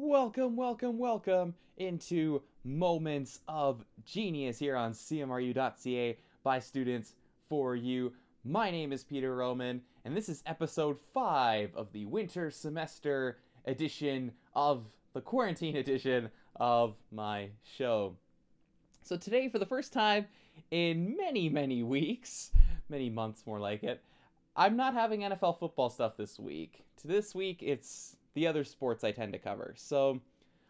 Welcome, welcome, welcome into Moments of Genius here on CMRU.ca by students for you. My name is Peter Roman, and this is episode 5 of the winter semester edition of the quarantine edition of my show. So, today, for the first time in many, many weeks, many months more like it, I'm not having NFL football stuff this week. To this week, it's the other sports I tend to cover. So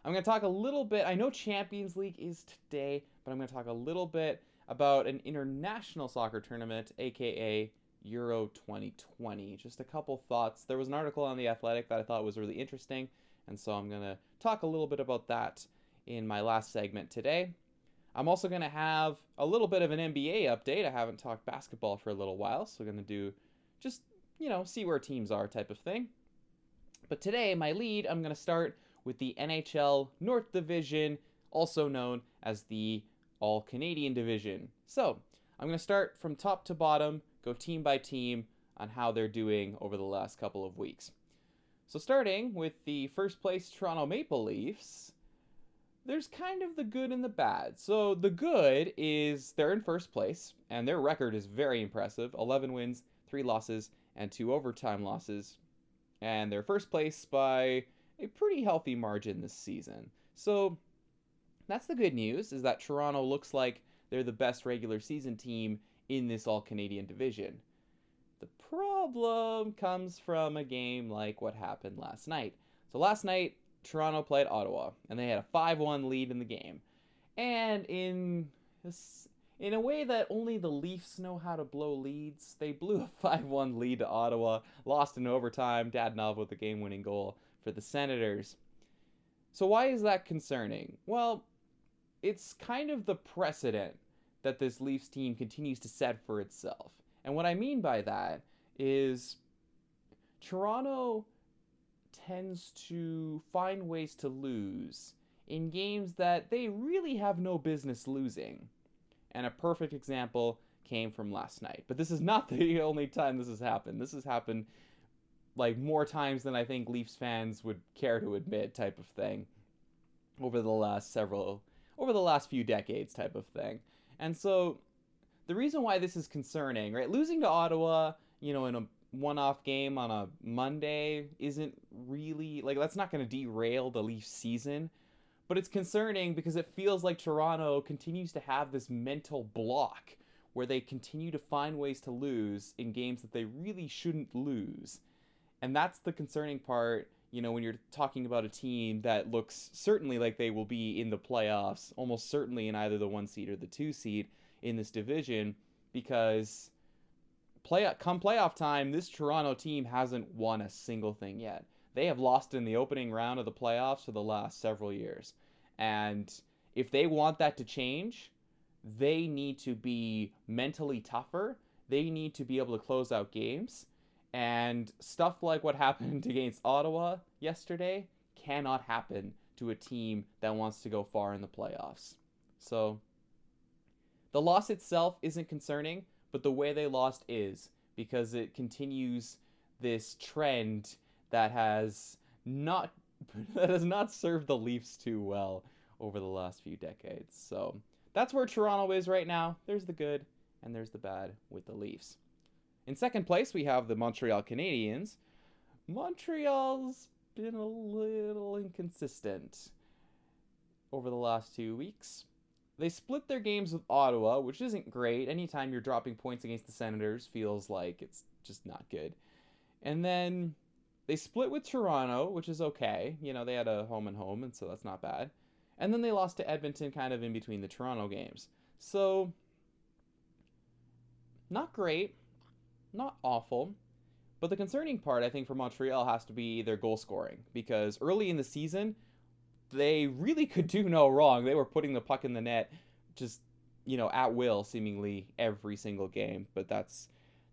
I'm going to talk a little bit. I know Champions League is today, but I'm going to talk a little bit about an international soccer tournament, aka Euro 2020. Just a couple thoughts. There was an article on The Athletic that I thought was really interesting, and so I'm going to talk a little bit about that in my last segment today. I'm also going to have a little bit of an NBA update. I haven't talked basketball for a little while, so I'm going to do just, you know, see where teams are type of thing. But today, my lead, I'm going to start with the NHL North Division, also known as the All Canadian Division. So, I'm going to start from top to bottom, go team by team on how they're doing over the last couple of weeks. So, starting with the first place Toronto Maple Leafs, there's kind of the good and the bad. So, the good is they're in first place, and their record is very impressive 11 wins, 3 losses, and 2 overtime losses and they're first place by a pretty healthy margin this season. So that's the good news is that Toronto looks like they're the best regular season team in this all Canadian division. The problem comes from a game like what happened last night. So last night Toronto played Ottawa and they had a 5-1 lead in the game. And in in a way that only the Leafs know how to blow leads. They blew a 5 1 lead to Ottawa, lost in overtime, Dadonov with the game winning goal for the Senators. So, why is that concerning? Well, it's kind of the precedent that this Leafs team continues to set for itself. And what I mean by that is Toronto tends to find ways to lose in games that they really have no business losing and a perfect example came from last night. But this is not the only time this has happened. This has happened like more times than I think Leafs fans would care to admit type of thing over the last several over the last few decades type of thing. And so the reason why this is concerning, right? Losing to Ottawa, you know, in a one-off game on a Monday isn't really like that's not going to derail the Leafs season but it's concerning because it feels like Toronto continues to have this mental block where they continue to find ways to lose in games that they really shouldn't lose. And that's the concerning part, you know, when you're talking about a team that looks certainly like they will be in the playoffs, almost certainly in either the one seed or the two seed in this division, because play come playoff time, this Toronto team hasn't won a single thing yet. They have lost in the opening round of the playoffs for the last several years. And if they want that to change, they need to be mentally tougher. They need to be able to close out games. And stuff like what happened against Ottawa yesterday cannot happen to a team that wants to go far in the playoffs. So the loss itself isn't concerning, but the way they lost is because it continues this trend that has not that has not served the Leafs too well over the last few decades. So that's where Toronto is right now. There's the good and there's the bad with the Leafs. In second place, we have the Montreal Canadiens. Montreal's been a little inconsistent over the last two weeks. They split their games with Ottawa, which isn't great. Anytime you're dropping points against the Senators feels like it's just not good. And then they split with Toronto, which is okay. You know, they had a home and home, and so that's not bad. And then they lost to Edmonton kind of in between the Toronto games. So, not great, not awful. But the concerning part, I think, for Montreal has to be their goal scoring because early in the season, they really could do no wrong. They were putting the puck in the net just, you know, at will, seemingly every single game. But that's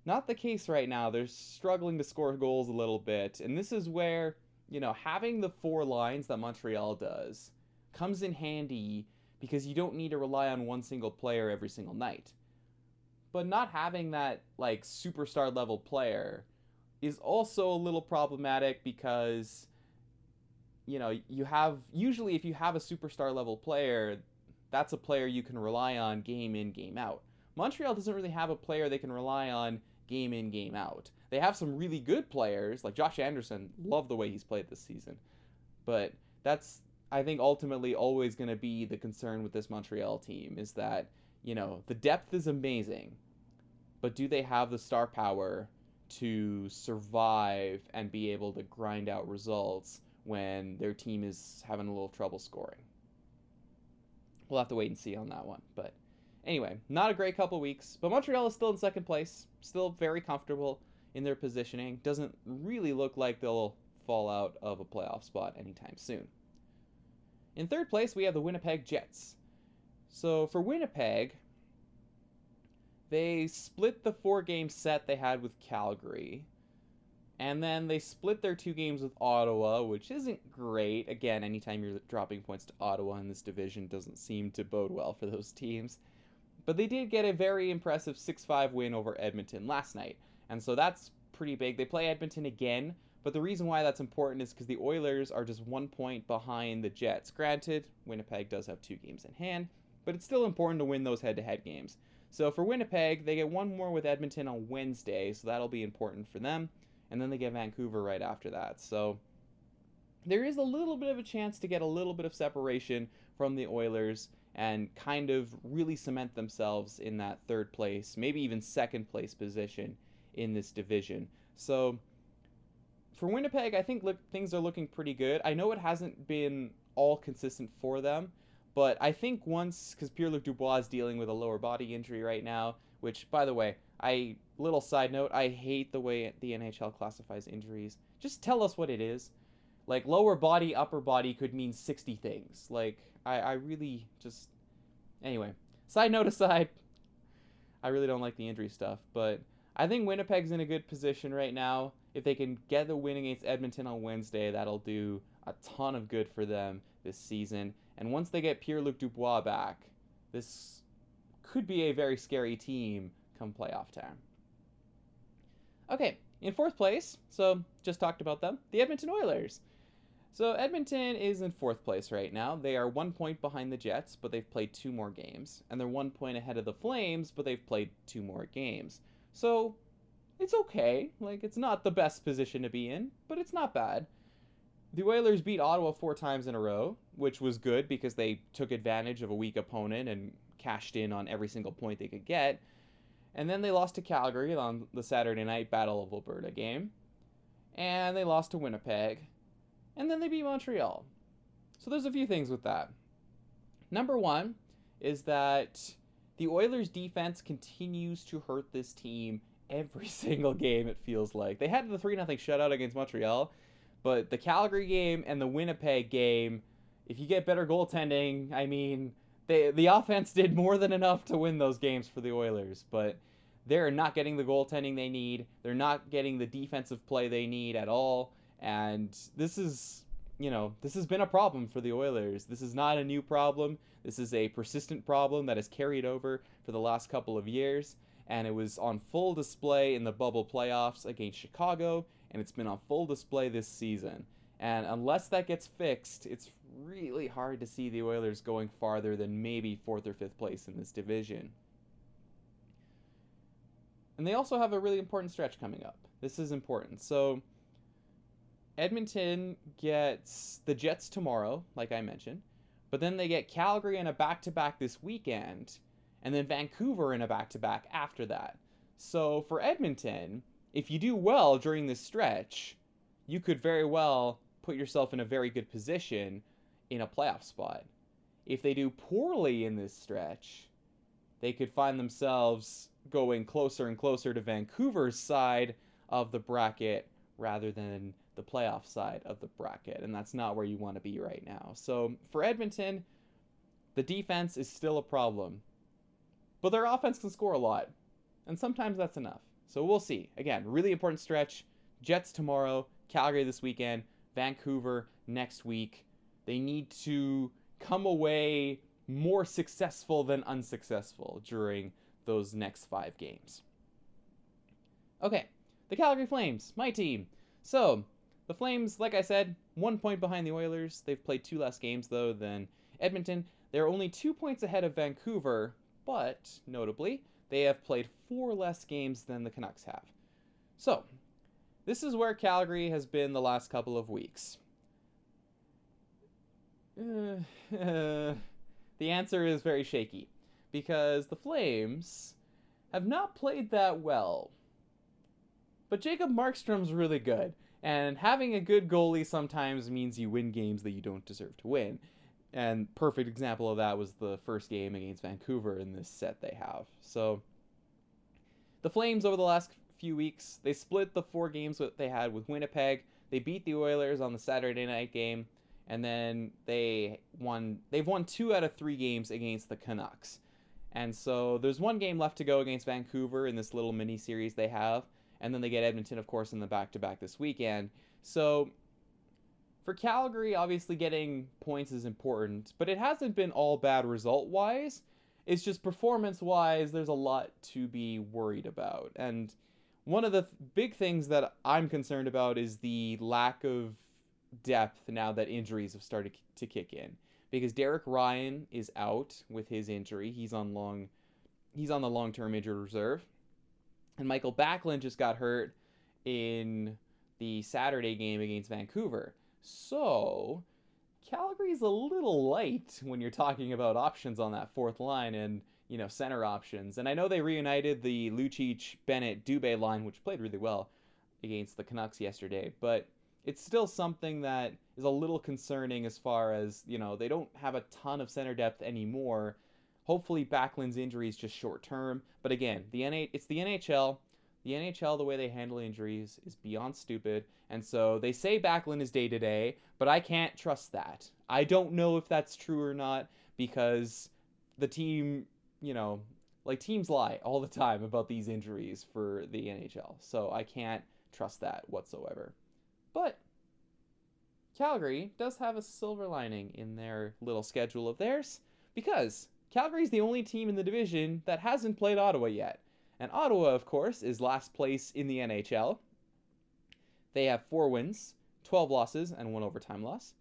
not the case right now. They're struggling to score goals a little bit. And this is where, you know, having the four lines that Montreal does comes in handy because you don't need to rely on one single player every single night. But not having that, like, superstar level player is also a little problematic because you know, you have usually if you have a superstar level player, that's a player you can rely on game in, game out. Montreal doesn't really have a player they can rely on game in, game out. They have some really good players, like Josh Anderson, love the way he's played this season. But that's I think ultimately always going to be the concern with this Montreal team is that, you know, the depth is amazing, but do they have the star power to survive and be able to grind out results when their team is having a little trouble scoring? We'll have to wait and see on that one. But anyway, not a great couple weeks, but Montreal is still in second place, still very comfortable in their positioning. Doesn't really look like they'll fall out of a playoff spot anytime soon. In third place, we have the Winnipeg Jets. So for Winnipeg, they split the four game set they had with Calgary. And then they split their two games with Ottawa, which isn't great. Again, anytime you're dropping points to Ottawa in this division doesn't seem to bode well for those teams. But they did get a very impressive 6 5 win over Edmonton last night. And so that's pretty big. They play Edmonton again, but the reason why that's important is because the Oilers are just one point behind the Jets. Granted, Winnipeg does have two games in hand, but it's still important to win those head to head games. So for Winnipeg, they get one more with Edmonton on Wednesday, so that'll be important for them. And then they get Vancouver right after that. So there is a little bit of a chance to get a little bit of separation from the Oilers and kind of really cement themselves in that third place, maybe even second place position in this division. So for Winnipeg, I think look, things are looking pretty good. I know it hasn't been all consistent for them, but I think once, because Pierre Luc Dubois is dealing with a lower body injury right now, which, by the way, I little side note, I hate the way the NHL classifies injuries. Just tell us what it is. Like lower body, upper body could mean sixty things. Like I, I really just anyway. Side note aside, I really don't like the injury stuff, but I think Winnipeg's in a good position right now. If they can get the win against Edmonton on Wednesday, that'll do a ton of good for them this season. And once they get Pierre Luc Dubois back, this could be a very scary team come playoff time. Okay, in fourth place, so just talked about them, the Edmonton Oilers. So Edmonton is in fourth place right now. They are one point behind the Jets, but they've played two more games. And they're one point ahead of the Flames, but they've played two more games. So it's okay. Like, it's not the best position to be in, but it's not bad. The Oilers beat Ottawa four times in a row, which was good because they took advantage of a weak opponent and cashed in on every single point they could get. And then they lost to Calgary on the Saturday night Battle of Alberta game. And they lost to Winnipeg. And then they beat Montreal. So there's a few things with that. Number one is that the Oilers' defense continues to hurt this team every single game, it feels like. They had the 3 0 shutout against Montreal, but the Calgary game and the Winnipeg game, if you get better goaltending, I mean, they, the offense did more than enough to win those games for the Oilers, but they're not getting the goaltending they need. They're not getting the defensive play they need at all. And this is, you know, this has been a problem for the Oilers. This is not a new problem. This is a persistent problem that has carried over for the last couple of years. And it was on full display in the bubble playoffs against Chicago and it's been on full display this season. And unless that gets fixed, it's really hard to see the Oilers going farther than maybe fourth or fifth place in this division. And they also have a really important stretch coming up. This is important. So, Edmonton gets the Jets tomorrow, like I mentioned, but then they get Calgary in a back to back this weekend, and then Vancouver in a back to back after that. So, for Edmonton, if you do well during this stretch, you could very well put yourself in a very good position in a playoff spot. If they do poorly in this stretch, they could find themselves going closer and closer to Vancouver's side of the bracket rather than the playoff side of the bracket. And that's not where you want to be right now. So for Edmonton, the defense is still a problem. But their offense can score a lot. And sometimes that's enough. So we'll see. Again, really important stretch. Jets tomorrow, Calgary this weekend, Vancouver next week. They need to come away more successful than unsuccessful during those next five games. Okay, the Calgary Flames, my team. So, the Flames, like I said, one point behind the Oilers. They've played two less games, though, than Edmonton. They're only two points ahead of Vancouver, but notably, they have played four less games than the Canucks have. So, this is where Calgary has been the last couple of weeks. Uh, uh, the answer is very shaky because the Flames have not played that well. But Jacob Markstrom's really good, and having a good goalie sometimes means you win games that you don't deserve to win. And perfect example of that was the first game against Vancouver in this set they have. So the Flames over the last few weeks, they split the four games that they had with Winnipeg. They beat the Oilers on the Saturday night game, and then they won. They've won two out of three games against the Canucks. And so there's one game left to go against Vancouver in this little mini series they have, and then they get Edmonton, of course, in the back to back this weekend. So for Calgary, obviously getting points is important, but it hasn't been all bad result wise. It's just performance wise, there's a lot to be worried about. And one of the th- big things that I'm concerned about is the lack of depth now that injuries have started to kick in because Derek Ryan is out with his injury. He's on long he's on the long-term injured reserve. And Michael Backlund just got hurt in the Saturday game against Vancouver. So, Calgary's a little light when you're talking about options on that fourth line and, you know, center options. And I know they reunited the Lucic, Bennett, Dubé line, which played really well against the Canucks yesterday, but it's still something that is a little concerning as far as, you know, they don't have a ton of center depth anymore. Hopefully Backlund's injury is just short term, but again, the NA it's the NHL. The NHL the way they handle injuries is beyond stupid, and so they say Backlund is day to day, but I can't trust that. I don't know if that's true or not because the team, you know, like teams lie all the time about these injuries for the NHL. So I can't trust that whatsoever. But Calgary does have a silver lining in their little schedule of theirs because Calgary's the only team in the division that hasn't played Ottawa yet. And Ottawa, of course, is last place in the NHL. They have four wins, 12 losses, and one overtime loss.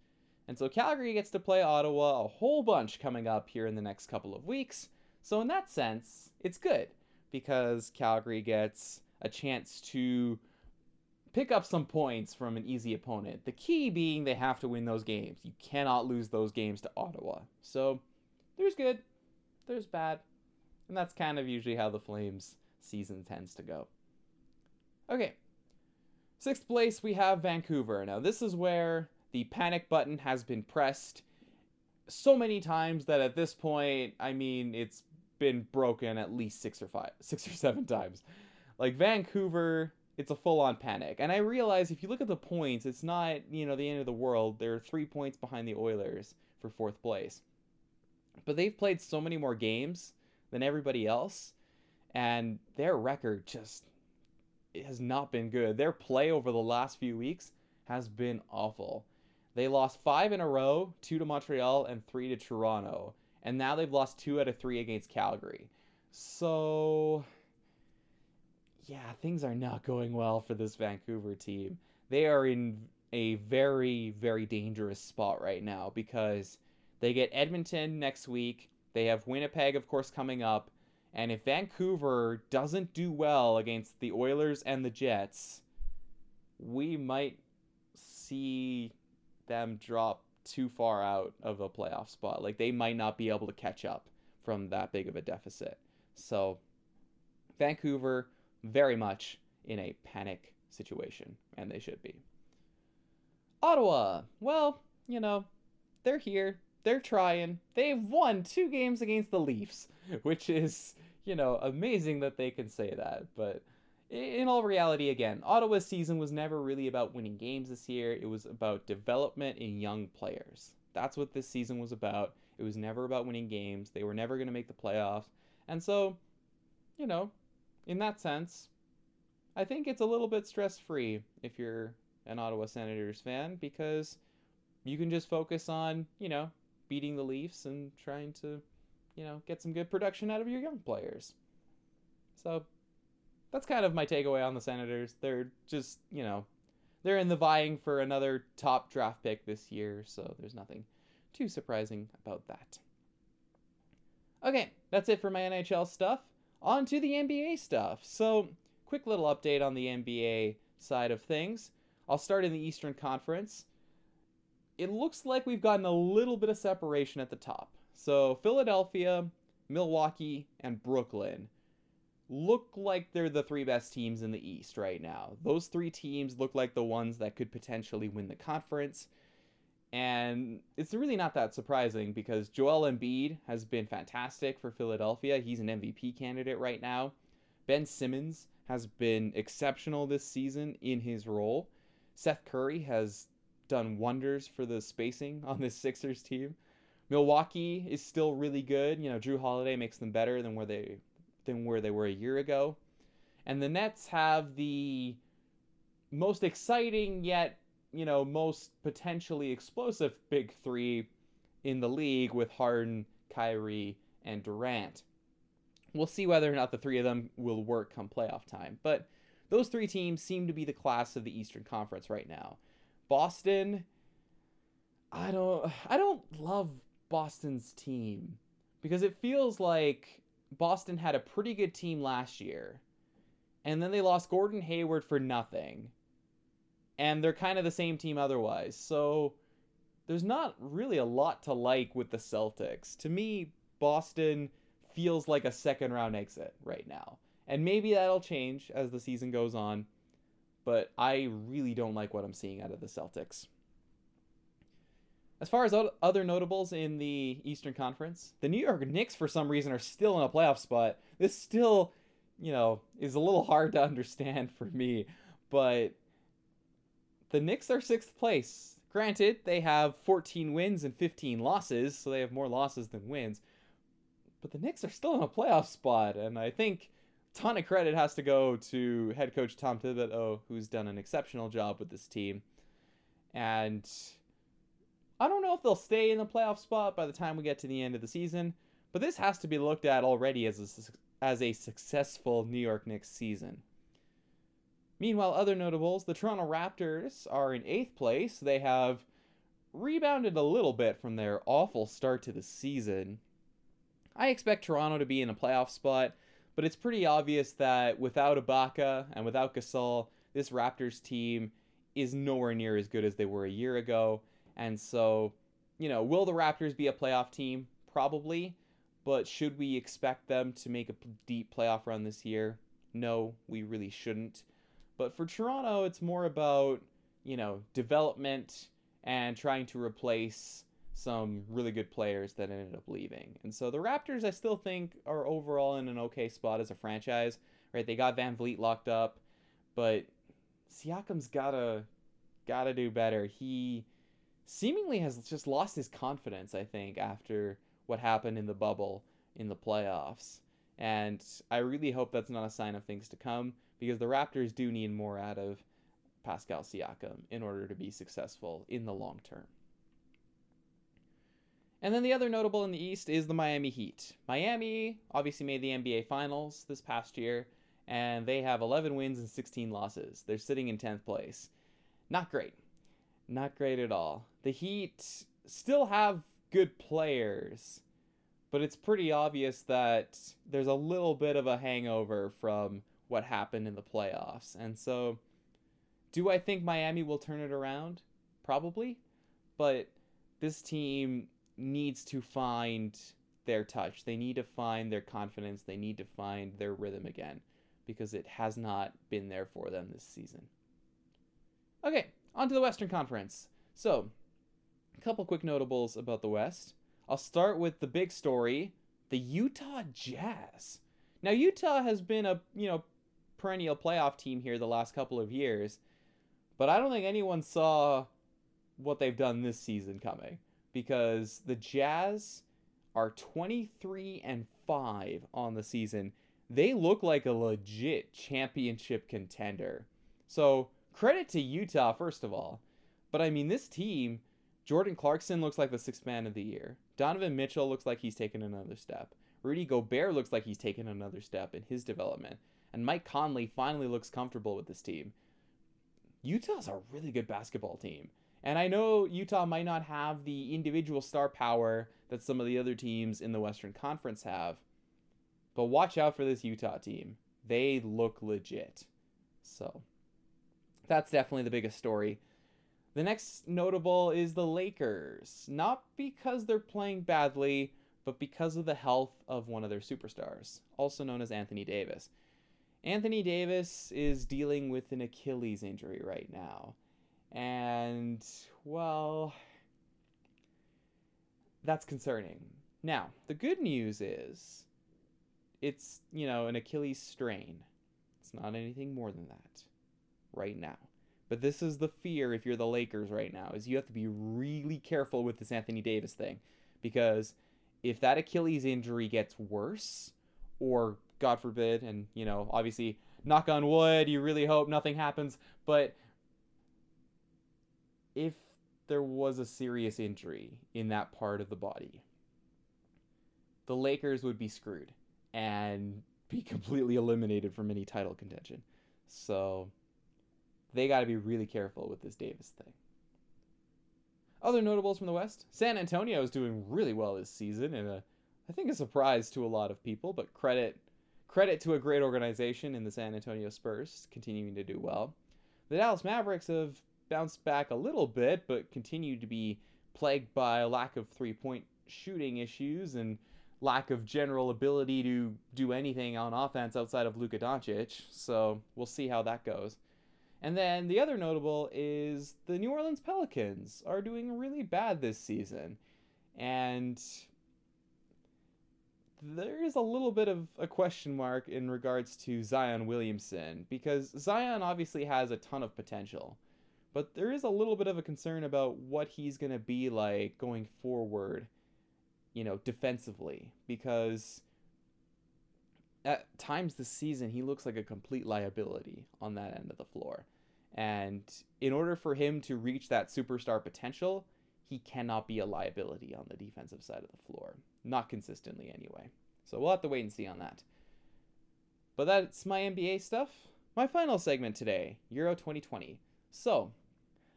And so Calgary gets to play Ottawa a whole bunch coming up here in the next couple of weeks. So, in that sense, it's good because Calgary gets a chance to pick up some points from an easy opponent. The key being they have to win those games. You cannot lose those games to Ottawa. So there's good, there's bad, and that's kind of usually how the Flames season tends to go. Okay, sixth place we have Vancouver. Now this is where the panic button has been pressed so many times that at this point, I mean, it's been broken at least six or five, six or seven times. Like Vancouver it's a full on panic. And I realize if you look at the points, it's not, you know, the end of the world. They're three points behind the Oilers for fourth place. But they've played so many more games than everybody else, and their record just has not been good. Their play over the last few weeks has been awful. They lost five in a row, two to Montreal and three to Toronto. And now they've lost two out of three against Calgary. So yeah, things are not going well for this Vancouver team. They are in a very, very dangerous spot right now because they get Edmonton next week. They have Winnipeg, of course, coming up. And if Vancouver doesn't do well against the Oilers and the Jets, we might see them drop too far out of a playoff spot. Like they might not be able to catch up from that big of a deficit. So, Vancouver, very much in a panic situation, and they should be. Ottawa, well, you know, they're here. They're trying. They've won two games against the Leafs, which is, you know, amazing that they can say that. But in all reality, again, Ottawa's season was never really about winning games this year. It was about development in young players. That's what this season was about. It was never about winning games. They were never going to make the playoffs. And so, you know, in that sense, I think it's a little bit stress free if you're an Ottawa Senators fan because you can just focus on, you know, beating the Leafs and trying to, you know, get some good production out of your young players. So that's kind of my takeaway on the Senators. They're just, you know, they're in the vying for another top draft pick this year, so there's nothing too surprising about that. Okay, that's it for my NHL stuff. On to the NBA stuff. So, quick little update on the NBA side of things. I'll start in the Eastern Conference. It looks like we've gotten a little bit of separation at the top. So, Philadelphia, Milwaukee, and Brooklyn look like they're the three best teams in the East right now. Those three teams look like the ones that could potentially win the conference. And it's really not that surprising because Joel Embiid has been fantastic for Philadelphia. He's an MVP candidate right now. Ben Simmons has been exceptional this season in his role. Seth Curry has done wonders for the spacing on this Sixers team. Milwaukee is still really good. You know, Jrue Holiday makes them better than where they than where they were a year ago. And the Nets have the most exciting yet, you know, most potentially explosive big 3 in the league with Harden, Kyrie, and Durant. We'll see whether or not the three of them will work come playoff time. But those three teams seem to be the class of the Eastern Conference right now. Boston, I don't I don't love Boston's team because it feels like Boston had a pretty good team last year. And then they lost Gordon Hayward for nothing. And they're kind of the same team otherwise. So there's not really a lot to like with the Celtics. To me, Boston feels like a second round exit right now. And maybe that'll change as the season goes on. But I really don't like what I'm seeing out of the Celtics. As far as other notables in the Eastern Conference, the New York Knicks, for some reason, are still in a playoff spot. This still, you know, is a little hard to understand for me, but the Knicks are sixth place. Granted, they have 14 wins and 15 losses, so they have more losses than wins. But the Knicks are still in a playoff spot, and I think ton of credit has to go to head coach Tom Thibodeau, who's done an exceptional job with this team. And I don't know if they'll stay in the playoff spot by the time we get to the end of the season, but this has to be looked at already as a, as a successful New York Knicks season. Meanwhile, other notables, the Toronto Raptors are in eighth place. They have rebounded a little bit from their awful start to the season. I expect Toronto to be in a playoff spot, but it's pretty obvious that without Ibaka and without Gasol, this Raptors team is nowhere near as good as they were a year ago. And so, you know, will the Raptors be a playoff team? Probably. But should we expect them to make a deep playoff run this year? No, we really shouldn't. But for Toronto, it's more about, you know, development and trying to replace some really good players that ended up leaving. And so the Raptors, I still think, are overall in an okay spot as a franchise. Right? They got VanVleet locked up, but Siakam's gotta gotta do better. He seemingly has just lost his confidence, I think, after what happened in the bubble in the playoffs. And I really hope that's not a sign of things to come because the Raptors do need more out of Pascal Siakam in order to be successful in the long term. And then the other notable in the East is the Miami Heat. Miami obviously made the NBA Finals this past year, and they have 11 wins and 16 losses. They're sitting in 10th place. Not great. Not great at all. The Heat still have good players, but it's pretty obvious that there's a little bit of a hangover from what happened in the playoffs. And so, do I think Miami will turn it around? Probably. But this team needs to find their touch. They need to find their confidence. They need to find their rhythm again because it has not been there for them this season. Okay, on to the Western Conference. So, a couple quick notables about the West. I'll start with the big story the Utah Jazz. Now, Utah has been a, you know, perennial playoff team here the last couple of years, but I don't think anyone saw what they've done this season coming because the Jazz are 23 and 5 on the season. They look like a legit championship contender. So, credit to Utah, first of all. But I mean, this team, Jordan Clarkson looks like the sixth man of the year. Donovan Mitchell looks like he's taken another step. Rudy Gobert looks like he's taken another step in his development. And Mike Conley finally looks comfortable with this team. Utah's a really good basketball team. And I know Utah might not have the individual star power that some of the other teams in the Western Conference have, but watch out for this Utah team. They look legit. So that's definitely the biggest story. The next notable is the Lakers. Not because they're playing badly, but because of the health of one of their superstars, also known as Anthony Davis. Anthony Davis is dealing with an Achilles injury right now. And, well, that's concerning. Now, the good news is it's, you know, an Achilles strain. It's not anything more than that right now. But this is the fear if you're the Lakers right now is you have to be really careful with this Anthony Davis thing because if that Achilles injury gets worse, or God forbid, and you know, obviously, knock on wood, you really hope nothing happens, but if there was a serious injury in that part of the body, the Lakers would be screwed and be completely eliminated from any title contention. So they got to be really careful with this Davis thing. Other notables from the West, San Antonio is doing really well this season, and a, I think a surprise to a lot of people. But credit credit to a great organization in the San Antonio Spurs continuing to do well. The Dallas Mavericks have bounced back a little bit, but continued to be plagued by a lack of three point shooting issues and lack of general ability to do anything on offense outside of Luka Doncic. So we'll see how that goes. And then the other notable is the New Orleans Pelicans are doing really bad this season. And there is a little bit of a question mark in regards to Zion Williamson because Zion obviously has a ton of potential. But there is a little bit of a concern about what he's going to be like going forward, you know, defensively because at times this season he looks like a complete liability on that end of the floor. And in order for him to reach that superstar potential, he cannot be a liability on the defensive side of the floor. Not consistently, anyway. So we'll have to wait and see on that. But that's my NBA stuff. My final segment today Euro 2020. So,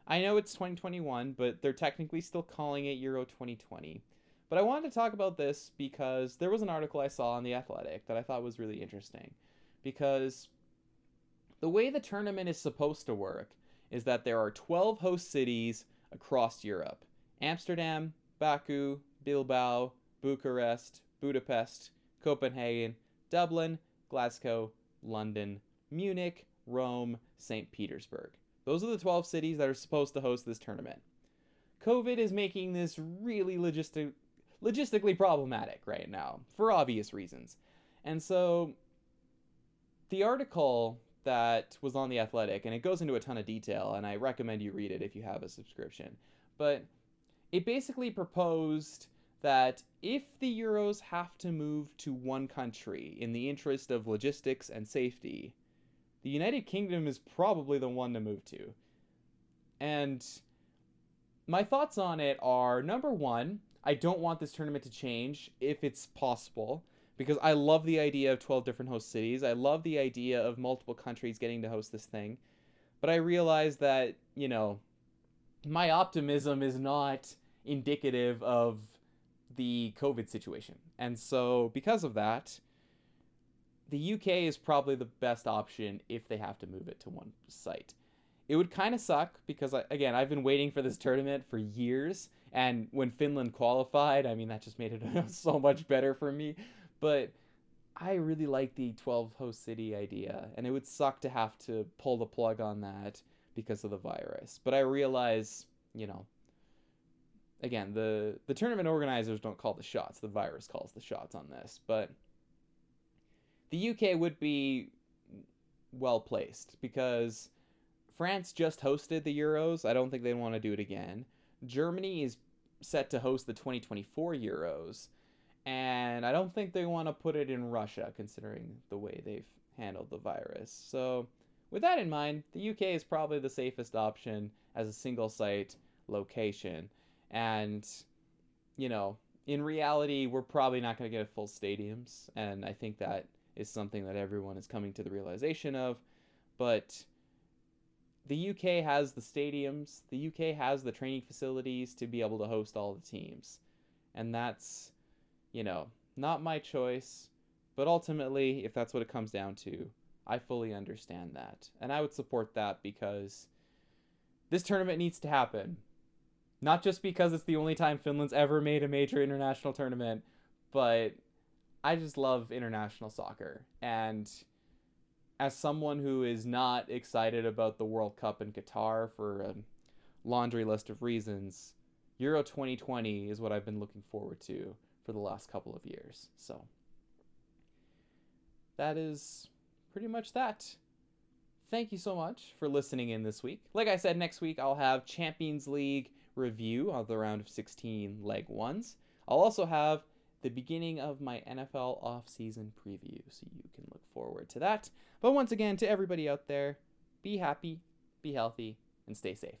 I know it's 2021, but they're technically still calling it Euro 2020. But I wanted to talk about this because there was an article I saw on The Athletic that I thought was really interesting. Because the way the tournament is supposed to work is that there are 12 host cities across Europe Amsterdam, Baku, Bilbao, Bucharest, Budapest, Copenhagen, Dublin, Glasgow, London, Munich, Rome, St. Petersburg. Those are the 12 cities that are supposed to host this tournament. COVID is making this really logistic, logistically problematic right now for obvious reasons. And so the article that was on The Athletic, and it goes into a ton of detail, and I recommend you read it if you have a subscription. But it basically proposed that if the Euros have to move to one country in the interest of logistics and safety, the United Kingdom is probably the one to move to. And my thoughts on it are number one, I don't want this tournament to change if it's possible because I love the idea of 12 different host cities. I love the idea of multiple countries getting to host this thing. But I realize that, you know, my optimism is not indicative of the COVID situation. And so, because of that, the UK is probably the best option if they have to move it to one site. It would kind of suck because, again, I've been waiting for this tournament for years. And when Finland qualified, I mean, that just made it so much better for me. But I really like the 12 host city idea, and it would suck to have to pull the plug on that because of the virus. But I realize, you know, again, the the tournament organizers don't call the shots. The virus calls the shots on this. But the UK would be well placed because France just hosted the Euros. I don't think they want to do it again. Germany is set to host the 2024 Euros and I don't think they want to put it in Russia, considering the way they've handled the virus. So, with that in mind, the UK is probably the safest option as a single site location. And, you know, in reality, we're probably not going to get full stadiums. And I think that is something that everyone is coming to the realization of. But the UK has the stadiums, the UK has the training facilities to be able to host all the teams. And that's, you know, not my choice, but ultimately, if that's what it comes down to, I fully understand that. And I would support that because this tournament needs to happen. Not just because it's the only time Finland's ever made a major international tournament, but I just love international soccer. And as someone who is not excited about the World Cup in Qatar for a laundry list of reasons, Euro 2020 is what I've been looking forward to for the last couple of years. So that is pretty much that. Thank you so much for listening in this week. Like I said, next week I'll have Champions League review of the round of 16 leg ones. I'll also have the beginning of my NFL off-season preview, so you can look forward to that. But once again, to everybody out there, be happy, be healthy, and stay safe.